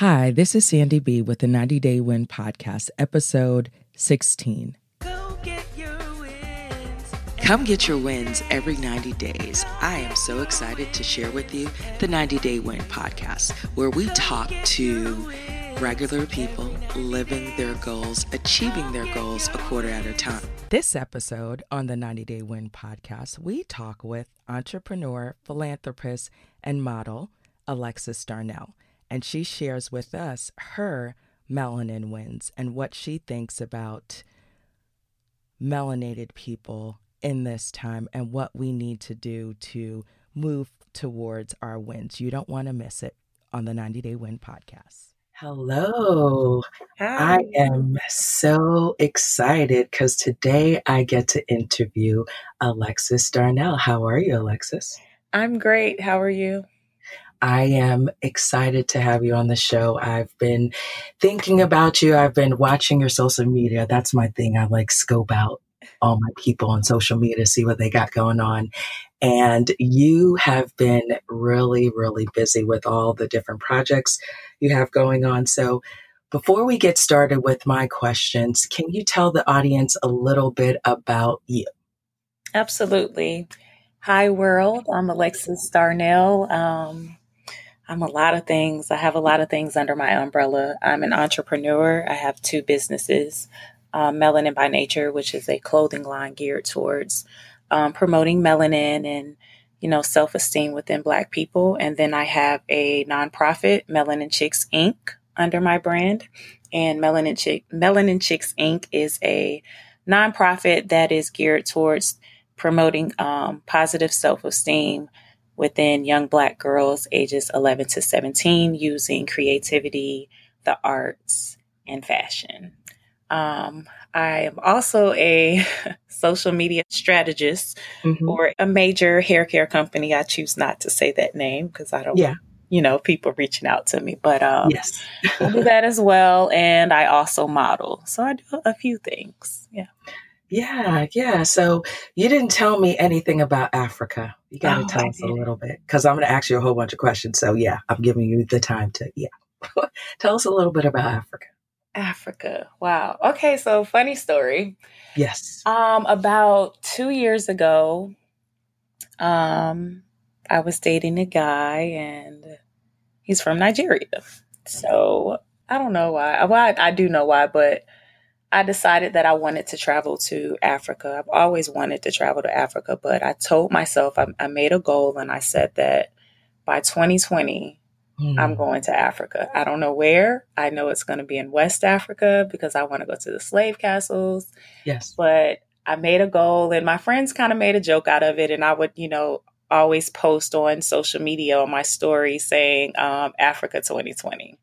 Hi, this is Sandy B with the 90 Day Win Podcast, episode 16. Come get your wins every 90 days. I am so excited to share with you the 90 Day Win Podcast, where we talk to regular people living their goals, achieving their goals a quarter at a time. This episode on the 90 Day Win Podcast, we talk with entrepreneur, philanthropist, and model Alexis Darnell and she shares with us her melanin wins and what she thinks about melanated people in this time and what we need to do to move towards our wins. You don't want to miss it on the 90 Day Win podcast. Hello. Hi. I am so excited because today I get to interview Alexis Darnell. How are you, Alexis? I'm great. How are you? I am excited to have you on the show. I've been thinking about you. I've been watching your social media. That's my thing. I like scope out all my people on social media to see what they got going on. And you have been really, really busy with all the different projects you have going on. So before we get started with my questions, can you tell the audience a little bit about you? Absolutely. Hi, world. I'm Alexis Darnell. Um, I'm a lot of things. I have a lot of things under my umbrella. I'm an entrepreneur. I have two businesses um, Melanin by Nature, which is a clothing line geared towards um, promoting melanin and you know self esteem within Black people. And then I have a nonprofit, Melanin Chicks Inc., under my brand. And Melanin Chick Melanin Chicks Inc. is a nonprofit that is geared towards promoting um, positive self esteem within young Black girls ages 11 to 17 using creativity, the arts, and fashion. Um, I am also a social media strategist mm-hmm. for a major hair care company. I choose not to say that name because I don't, yeah. you know, people reaching out to me. But um, yes, I do that as well, and I also model. So I do a few things. Yeah. Yeah, yeah. So you didn't tell me anything about Africa. You got to oh, tell us a little bit because I'm going to ask you a whole bunch of questions. So yeah, I'm giving you the time to yeah. tell us a little bit about Africa. Africa. Wow. Okay, so funny story. Yes. Um about 2 years ago, um I was dating a guy and he's from Nigeria. So, I don't know why. Well, I, I do know why, but I decided that I wanted to travel to Africa. I've always wanted to travel to Africa, but I told myself I, I made a goal and I said that by 2020, mm. I'm going to Africa. I don't know where. I know it's going to be in West Africa because I want to go to the slave castles. Yes. But I made a goal and my friends kind of made a joke out of it. And I would, you know, always post on social media on my story saying um, Africa 2020.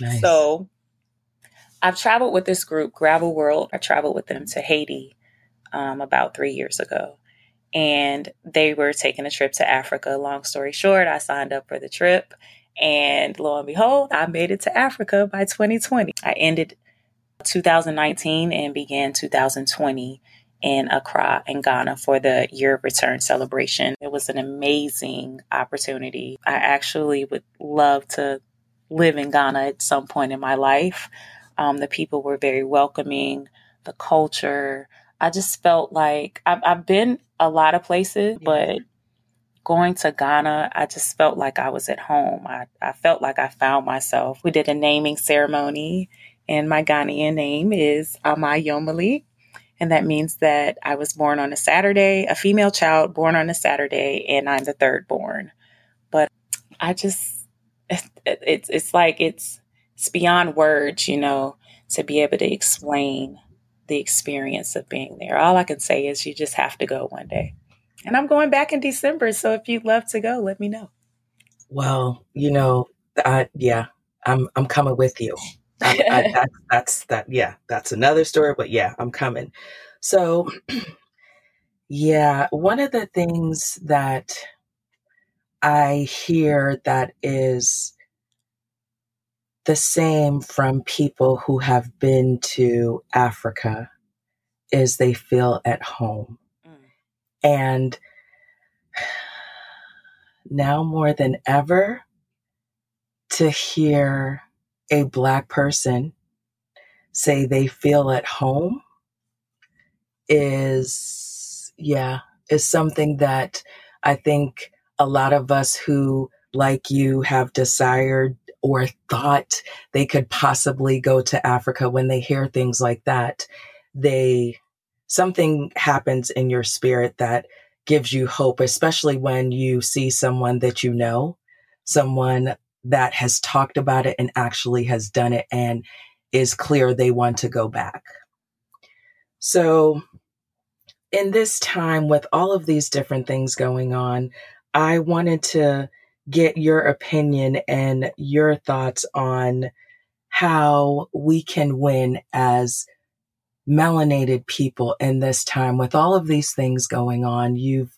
Nice. So I've traveled with this group, Gravel World. I traveled with them to Haiti um, about three years ago. And they were taking a trip to Africa. Long story short, I signed up for the trip. And lo and behold, I made it to Africa by 2020. I ended 2019 and began 2020 in Accra in Ghana for the year of return celebration. It was an amazing opportunity. I actually would love to live in Ghana at some point in my life. Um, the people were very welcoming, the culture. I just felt like I've, I've been a lot of places, but going to Ghana, I just felt like I was at home. I, I felt like I found myself. We did a naming ceremony, and my Ghanaian name is Amayomali. And that means that I was born on a Saturday, a female child born on a Saturday, and I'm the third born. But I just, it's, it's, it's like it's it's beyond words, you know, to be able to explain the experience of being there. All I can say is you just have to go one day. And I'm going back in December, so if you'd love to go, let me know. Well, you know, I, yeah, I'm I'm coming with you. I, I, that, that's that. Yeah, that's another story. But yeah, I'm coming. So, yeah, one of the things that I hear that is the same from people who have been to Africa is they feel at home. Mm. And now more than ever, to hear a Black person say they feel at home is, yeah, is something that I think a lot of us who, like you, have desired or thought they could possibly go to Africa when they hear things like that, they, something happens in your spirit that gives you hope, especially when you see someone that you know, someone that has talked about it and actually has done it and is clear they want to go back. So, in this time with all of these different things going on, I wanted to get your opinion and your thoughts on how we can win as melanated people in this time with all of these things going on. You've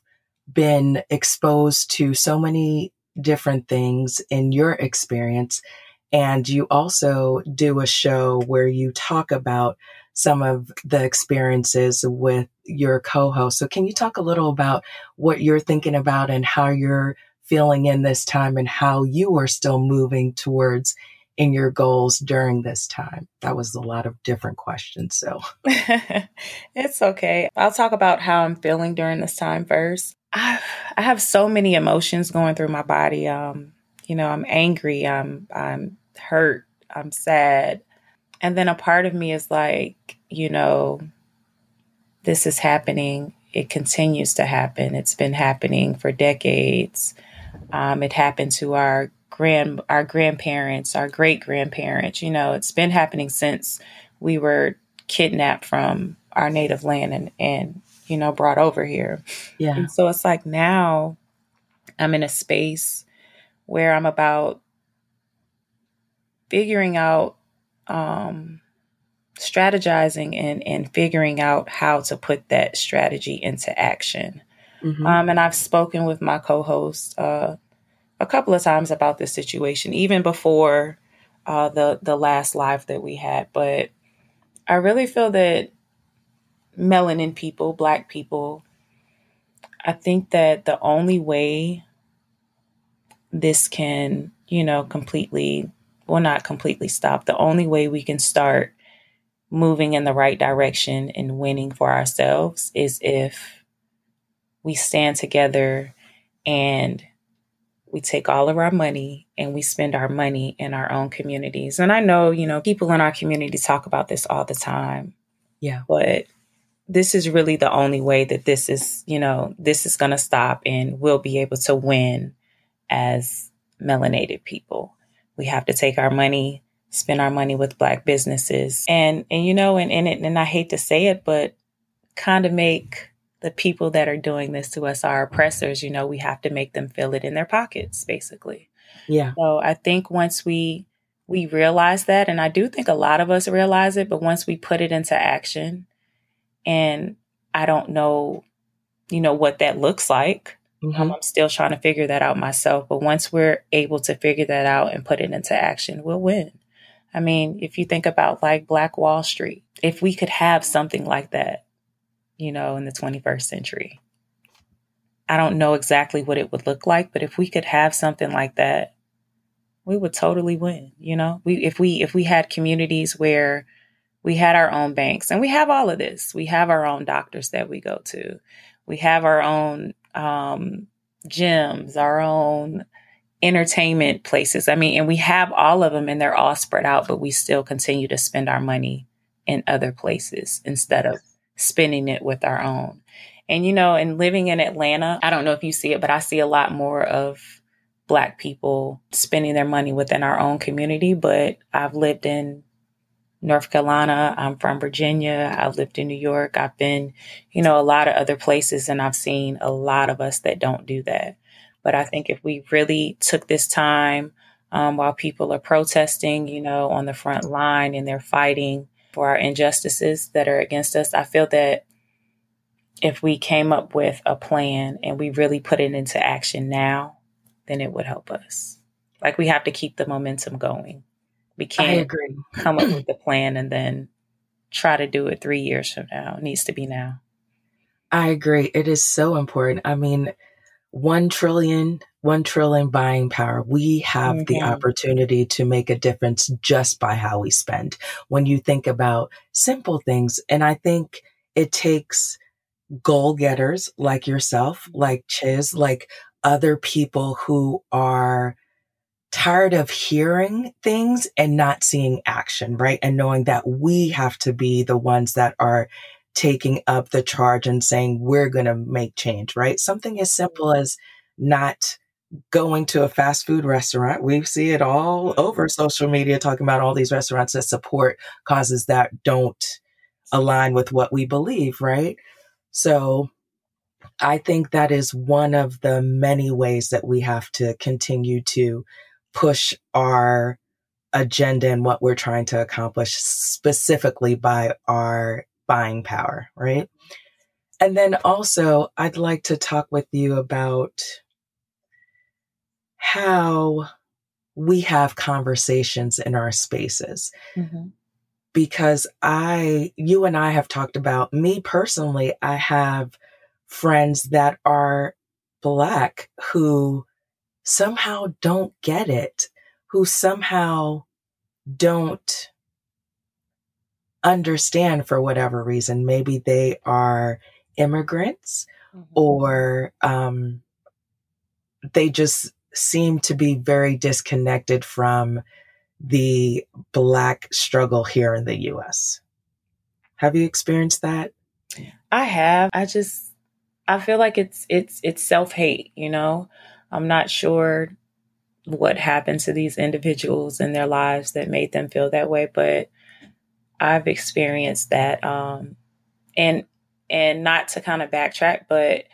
been exposed to so many different things in your experience. And you also do a show where you talk about some of the experiences with your co host. So, can you talk a little about what you're thinking about and how you're feeling in this time and how you are still moving towards in your goals during this time? That was a lot of different questions. So, it's okay. I'll talk about how I'm feeling during this time first. I, I have so many emotions going through my body. Um, you know, I'm angry, I'm I'm hurt, I'm sad. And then a part of me is like, you know, this is happening. It continues to happen. It's been happening for decades. Um, it happened to our grand our grandparents, our great grandparents. You know, it's been happening since we were kidnapped from our native land and and you know brought over here. Yeah. And so it's like now I'm in a space where I'm about figuring out um, strategizing and, and figuring out how to put that strategy into action. Mm-hmm. Um, and I've spoken with my co host uh, a couple of times about this situation, even before uh, the, the last live that we had. But I really feel that melanin people, black people, I think that the only way this can, you know, completely, well, not completely stop, the only way we can start moving in the right direction and winning for ourselves is if we stand together and we take all of our money and we spend our money in our own communities. And I know, you know, people in our community talk about this all the time. Yeah. But this is really the only way that this is, you know, this is going to stop and we'll be able to win as melanated people. We have to take our money, spend our money with black businesses and, and, you know, and, and, it, and I hate to say it, but kind of make the people that are doing this to us, are oppressors, you know, we have to make them feel it in their pockets, basically. Yeah. So I think once we, we realize that, and I do think a lot of us realize it, but once we put it into action, and I don't know, you know, what that looks like. Mm-hmm. Um, I'm still trying to figure that out myself. But once we're able to figure that out and put it into action, we'll win. I mean, if you think about like Black Wall Street, if we could have something like that, you know, in the 21st century, I don't know exactly what it would look like, but if we could have something like that, we would totally win. You know, we if we if we had communities where we had our own banks and we have all of this. We have our own doctors that we go to. We have our own um, gyms, our own entertainment places. I mean, and we have all of them and they're all spread out, but we still continue to spend our money in other places instead of spending it with our own. And, you know, and living in Atlanta, I don't know if you see it, but I see a lot more of Black people spending their money within our own community. But I've lived in North Carolina. I'm from Virginia. I've lived in New York. I've been, you know, a lot of other places and I've seen a lot of us that don't do that. But I think if we really took this time um, while people are protesting, you know, on the front line and they're fighting for our injustices that are against us, I feel that if we came up with a plan and we really put it into action now, then it would help us. Like we have to keep the momentum going. We can't come up with the plan and then try to do it three years from now. It needs to be now. I agree. It is so important. I mean, one trillion, one trillion buying power. We have mm-hmm. the opportunity to make a difference just by how we spend. When you think about simple things, and I think it takes goal getters like yourself, like Chiz, like other people who are tired of hearing things and not seeing action, right? And knowing that we have to be the ones that are taking up the charge and saying, we're going to make change, right? Something as mm-hmm. simple as not going to a fast food restaurant. We see it all over mm-hmm. social media talking about all these restaurants that support causes that don't align with what we believe, right? So I think that is one of the many ways that we have to continue to push our agenda and what we're trying to accomplish specifically by our buying power, right? And then also, I'd like to talk with you about how we have conversations in our spaces. Mm-hmm. Because I, you and I have talked about me personally, I have friends that are Black who somehow don't get it, who somehow don't understand for whatever reason. Maybe they are immigrants mm-hmm. or um, they just seem to be very disconnected from the Black struggle here in the US. Have you experienced that? I have. I just I feel like it's it's it's self-hate, you know. I'm not sure what happened to these individuals in their lives that made them feel that way, but I've experienced that. Um, and and not to kind of backtrack, but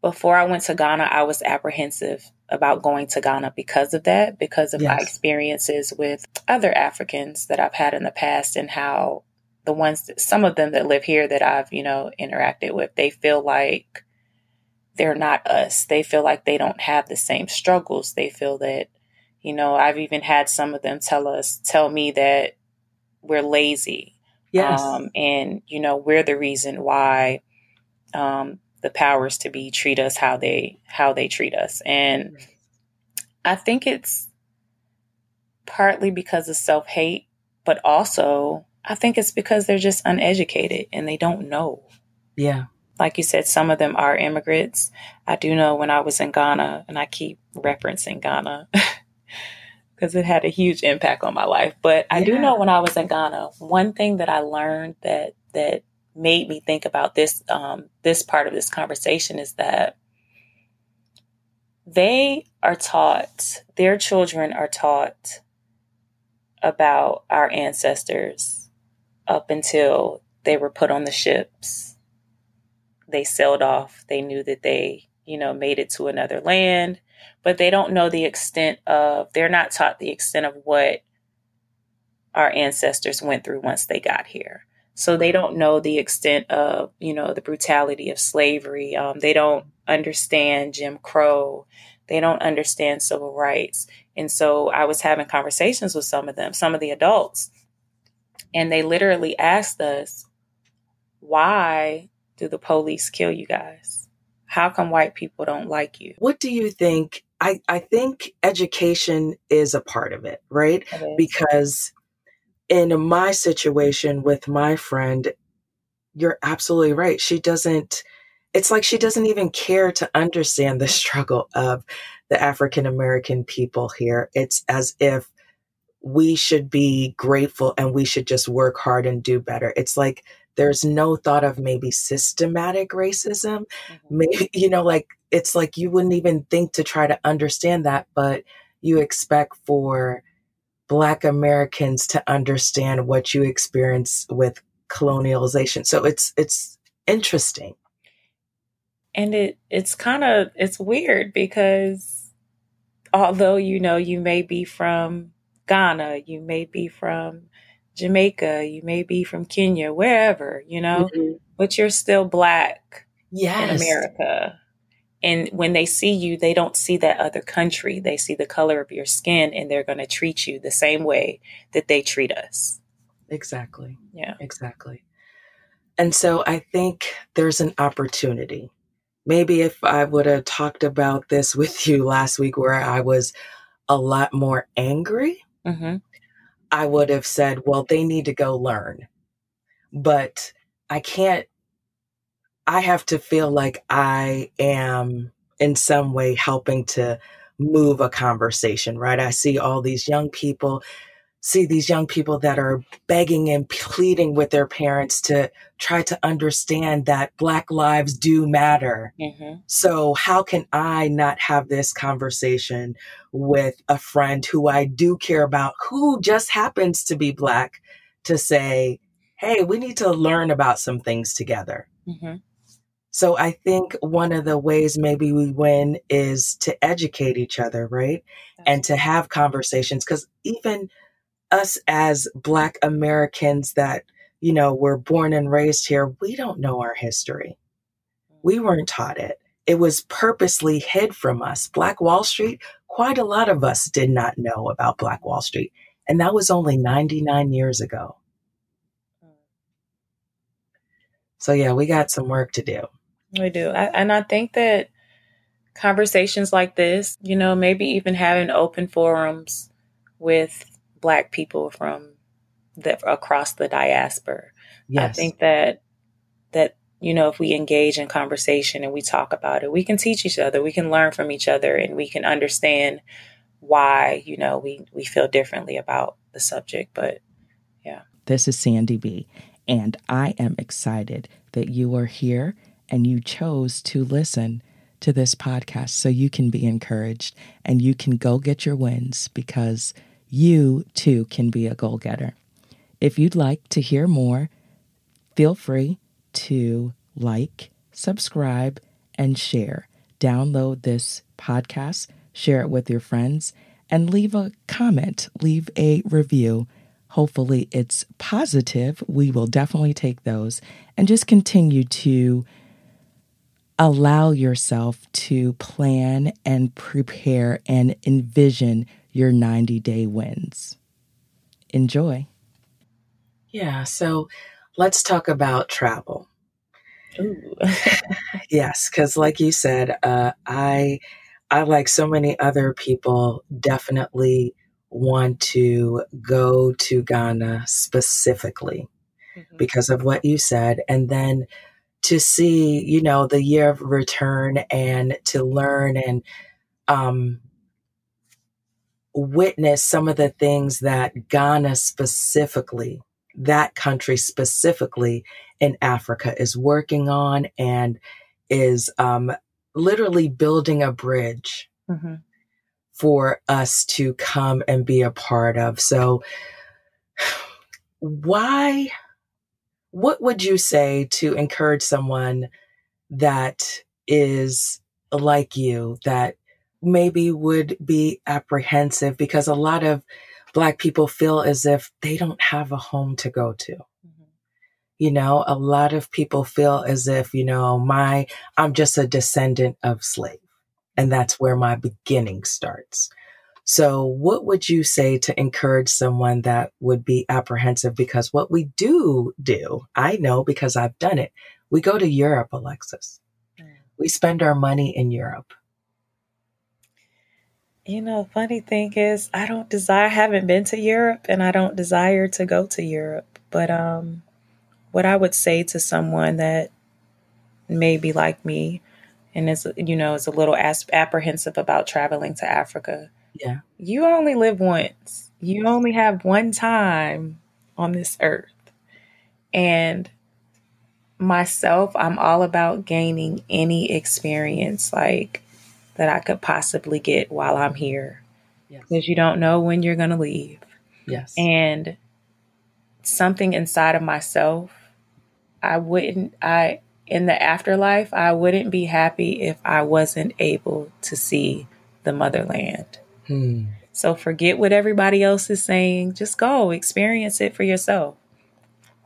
before I went to Ghana, I was apprehensive about going to Ghana because of that, because of yes. my experiences with other Africans that I've had in the past and how the ones that, some of them that live here that I've, you know, interacted with, they feel like they're not us. They feel like they don't have the same struggles. They feel that, you know, I've even had some of them tell us, tell me that we're lazy. Yes. Um, and, you know, we're the reason why um, the powers to be treat us how they how they treat us. And I think it's partly because of self-hate, but also I think it's because they're just uneducated and they don't know. Yeah like you said, some of them are immigrants. I do know when I was in Ghana, and I keep referencing Ghana because it had a huge impact on my life. But I yeah. do know when I was in Ghana, one thing that I learned that that made me think about this um, this part of this conversation is that they are taught, their children are taught about our ancestors up until they were put on the ships they sailed off. They knew that they, you know, made it to another land, but they don't know the extent of, they're not taught the extent of what our ancestors went through once they got here. So they don't know the extent of, you know, the brutality of slavery. Um, they don't understand Jim Crow. They don't understand civil rights. And so I was having conversations with some of them, some of the adults, and they literally asked us, why do the police kill you guys? How come white people don't like you? What do you think? I, I think education is a part of it, right? Because in my situation with my friend, you're absolutely right. She doesn't, it's like she doesn't even care to understand the struggle of the African American people here. It's as if we should be grateful and we should just work hard and do better. It's like there's no thought of maybe systematic racism. Mm-hmm. Maybe, you know, like it's like you wouldn't even think to try to understand that, but you expect for Black Americans to understand what you experience with colonialization. So it's it's interesting. And it it's kind of it's weird because although you know you may be from Ghana, you may be from Jamaica, you may be from Kenya, wherever, you know, mm-hmm. but you're still black yes. in America. And when they see you, they don't see that other country. They see the color of your skin and they're going to treat you the same way that they treat us. Exactly. Yeah. Exactly. And so I think there's an opportunity maybe if I would have talked about this with you last week where I was a lot more angry, mm-hmm. I would have said, well, they need to go learn. But I can't, I have to feel like I am in some way helping to move a conversation, right? I see all these young people see these young people that are begging and pleading with their parents to try to understand that Black lives do matter. Mm-hmm. So, how can I not have this conversation with a friend who I do care about, who just happens to be Black, to say, hey, we need to learn about some things together? Mm-hmm. So, I think one of the ways maybe we win is to educate each other, right? And to have conversations. Because even us as Black Americans that, you know, were born and raised here, we don't know our history. We mm-hmm. weren't taught it. It was purposely hid from us. Black Wall Street, quite a lot of us did not know about Black Wall Street. And that was only 99 years ago. So, yeah, we got some work to do. We do. I, and I think that conversations like this, you know, maybe even having open forums with black people from the, across the diaspora. Yes. I think that that you know if we engage in conversation and we talk about it, we can teach each other, we can learn from each other, and we can understand why you know we we feel differently about the subject. But yeah, this is Sandy B, and I am excited that you are here and you chose to listen to this podcast so you can be encouraged and you can go get your wins because you too can be a goal getter. If you'd like to hear more, feel free to like, subscribe, and share. Download this podcast, share it with your friends, and leave a comment, leave a review. Hopefully, it's positive. We will definitely take those and just continue to allow yourself to plan and prepare and envision your 90 day wins. Enjoy. Yeah, so let's talk about travel. yes, because like you said, uh, I, I like so many other people, definitely want to go to Ghana specifically mm-hmm. because of what you said, and then to see, you know, the year of return and to learn and um, witness some of the things that Ghana specifically, that country specifically in Africa is working on and is um, literally building a bridge mm-hmm. for us to come and be a part of. So, why, what would you say to encourage someone that is like you, that maybe would be apprehensive because a lot of Black people feel as if they don't have a home to go to. Mm-hmm. You know, a lot of people feel as if, you know, my, I'm just a descendant of slave and that's where my beginning starts. So what would you say to encourage someone that would be apprehensive? Because what we do do, I know because I've done it. We go to Europe, Alexis. Mm. We spend our money in Europe. You know, funny thing is, I don't desire, I haven't been to Europe and I don't desire to go to Europe. But um, what I would say to someone that may be like me and is, you know, is a little apprehensive about traveling to Africa. Yeah. You only live once, you only have one time on this earth. And myself, I'm all about gaining any experience. Like, that I could possibly get while I'm here. Yes. Because you don't know when you're going to leave. Yes. And something inside of myself, I wouldn't, I, in the afterlife, I wouldn't be happy if I wasn't able to see the motherland. Hmm. So forget what everybody else is saying. Just go experience it for yourself.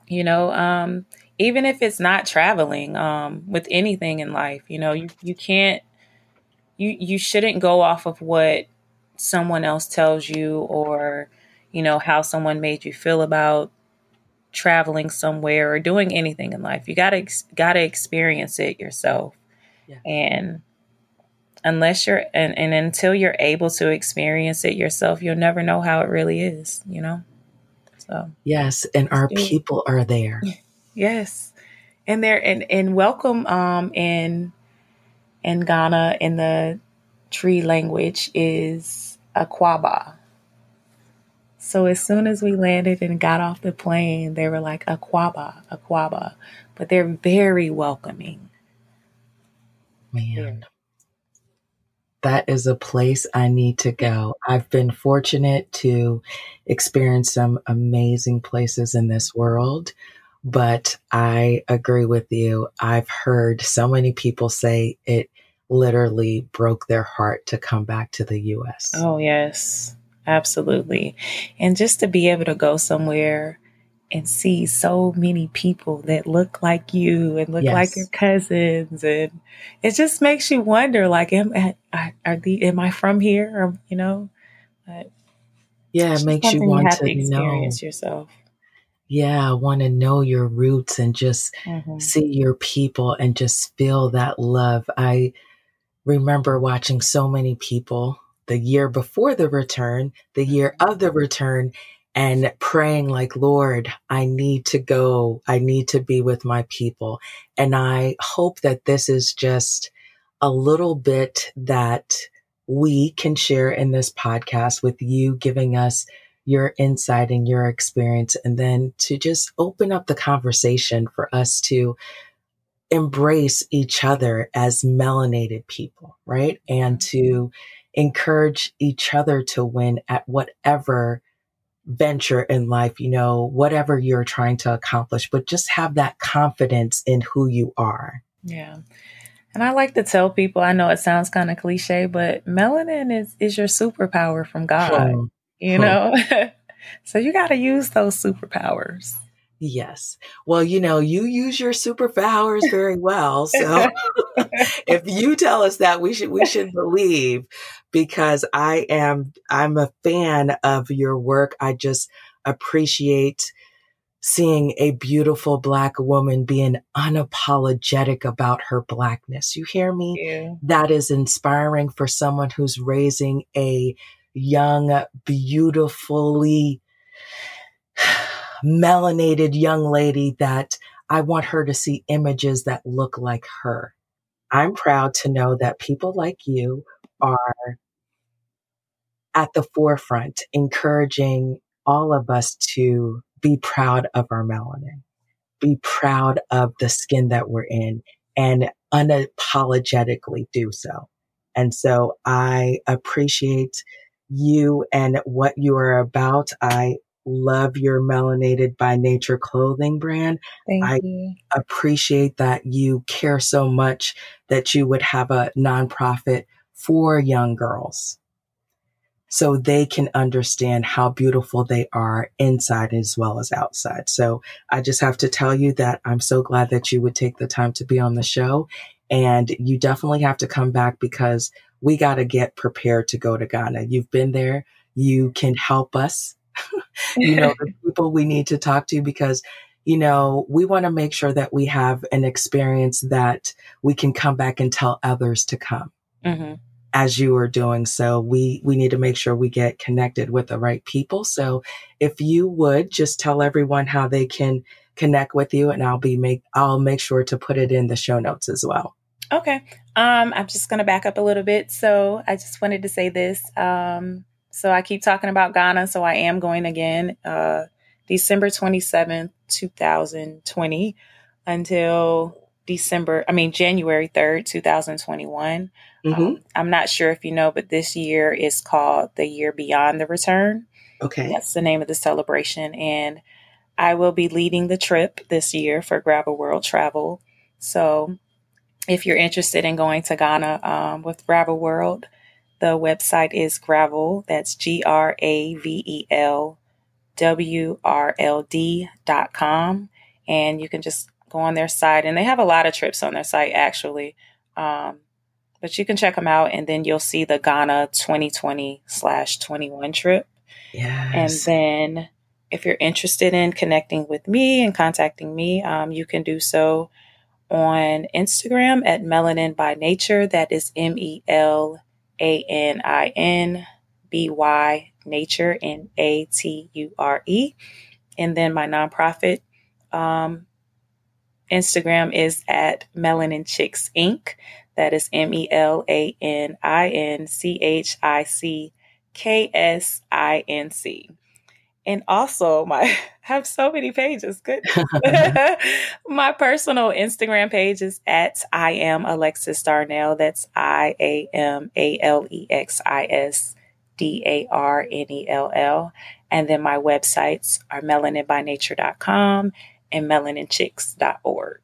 You know, um, even if it's not traveling um, with anything in life, you know, you, you can't you you shouldn't go off of what someone else tells you or you know how someone made you feel about traveling somewhere or doing anything in life you got to got to experience it yourself Yeah. And unless you're and, and until you're able to experience it yourself, you'll never know how it really is, you know? So Yes, and our people are there. Yes. And they're and, and welcome um in in Ghana in the Twi language is Akwaaba. So as soon as we landed and got off the plane, they were like Akwaaba, Akwaaba. But they're very welcoming. Man. That is a place I need to go. I've been fortunate to experience some amazing places in this world, but I agree with you. I've heard so many people say it literally broke their heart to come back to the US. Oh, yes, absolutely. And just to be able to go somewhere and see so many people that look like you and look yes. like your cousins and it just makes you wonder like am I, are the am I from here or you know but yeah it makes you want you to, to experience know yourself yeah, want to know your roots and just mm-hmm. see your people and just feel that love. I remember watching so many people the year before the return, the year mm-hmm. of the return, and praying like, Lord, I need to go. I need to be with my people. And I hope that this is just a little bit that we can share in this podcast with you giving us your insight and your experience and then to just open up the conversation for us to embrace each other as melanated people, right? And mm-hmm. to encourage each other to win at whatever venture in life, you know, whatever you're trying to accomplish, but just have that confidence in who you are. Yeah. And I like to tell people, I know it sounds kind of cliche, but melanin is, is your superpower from God, hmm. you hmm. know? so you got to use those superpowers. Yes. Well, you know, you use your superpowers very well. So if you tell us that, we should we should believe because I am I'm a fan of your work. I just appreciate seeing a beautiful black woman being unapologetic about her blackness. You hear me? Yeah. That is inspiring for someone who's raising a young, beautifully melanated young lady that I want her to see images that look like her. I'm proud to know that people like you are at the forefront, encouraging all of us to be proud of our melanin, be proud of the skin that we're in, and unapologetically do so. And so I appreciate you and what you are about. I love your melanated by nature clothing brand. Thank I you. appreciate that you care so much that you would have a nonprofit for young girls so they can understand how beautiful they are inside as well as outside. So I just have to tell you that I'm so glad that you would take the time to be on the show and you definitely have to come back because we got to get prepared to go to Ghana. You've been there. You can help us you know, the people we need to talk to because, you know, we want to make sure that we have an experience that we can come back and tell others to come. Mm-hmm. As you are doing so, we we need to make sure we get connected with the right people. So, if you would just tell everyone how they can connect with you, and I'll be make I'll make sure to put it in the show notes as well. Okay. Um, I'm just going to back up a little bit. So I just wanted to say this. Um, so I keep talking about Ghana. So I am going again uh, December 27th, 2020 until December, I mean, January 3rd, 2021. Mm-hmm. Um, I'm not sure if you know, but this year is called the Year Beyond the Return. Okay. That's the name of the celebration. And I will be leading the trip this year for Gravel World Travel. So if you're interested in going to Ghana um, with Gravel World, the website is Gravel. That's G R A V E L W R L D dot com. And you can just go on their site. And they have a lot of trips on their site, actually. Um, but you can check them out. And then you'll see the Ghana 2020 slash 21 trip. Yes. And then if you're interested in connecting with me and contacting me, um, you can do so on Instagram at Melanin by Nature. That is M E L A N I N B Y Nature, N A T U R E. And then my nonprofit um, Instagram is at Melanin Chicks Inc. That is M E L A N I N C H I C K S I N C. And also, my I have so many pages. Good. my personal Instagram page is at I am Alexis Darnell. That's I A M A L E X I S D A R N E L L. And then my websites are melaninbynature.com and melaninchicks.org.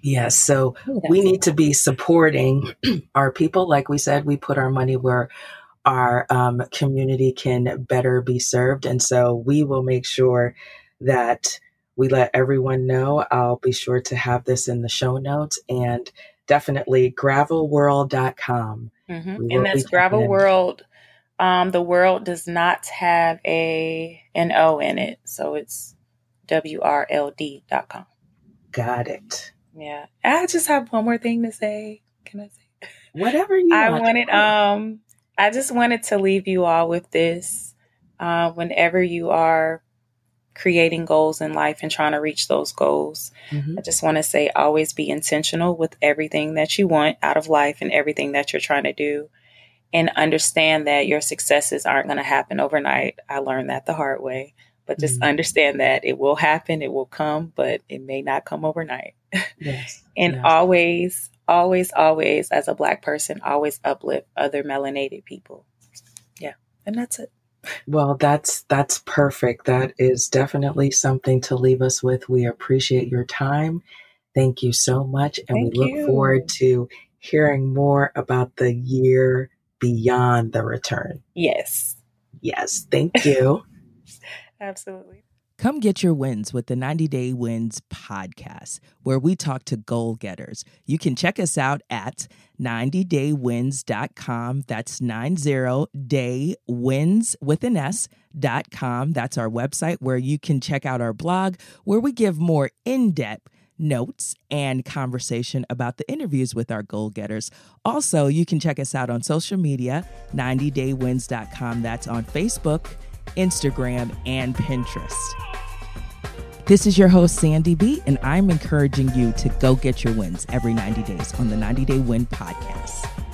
Yes. So we need to be supporting our people. Like we said, we put our money where our um, community can better be served. And so we will make sure that we let everyone know. I'll be sure to have this in the show notes and definitely gravelworld.com. Mm-hmm. And that's Gravel World. Um, the world does not have a an O in it. So it's WRLD.com. Got it. Yeah. I just have one more thing to say. Can I say? Whatever you I want wanted um I just wanted to leave you all with this. Uh, whenever you are creating goals in life and trying to reach those goals, mm-hmm. I just want to say always be intentional with everything that you want out of life and everything that you're trying to do. And understand that your successes aren't going to happen overnight. I learned that the hard way, but just mm-hmm. understand that it will happen, it will come, but it may not come overnight. Yes. and yes. always, always, always, as a Black person, always uplift other melanated people. Yeah, and that's it. Well, that's that's perfect. That is definitely something to leave us with. We appreciate your time. Thank you so much, and Thank we look you. forward to hearing more about the year beyond the return. Yes. Yes. Thank you. Absolutely. Come get your wins with the 90 Day Wins podcast, where we talk to goal getters. You can check us out at 90daywins.com. That's 90daywins with an S.com. That's our website where you can check out our blog, where we give more in depth notes and conversation about the interviews with our goal getters. Also, you can check us out on social media, 90daywins.com. That's on Facebook. Instagram, and Pinterest. This is your host, Sandy B, and I'm encouraging you to go get your wins every 90 days on the 90 Day Win Podcast.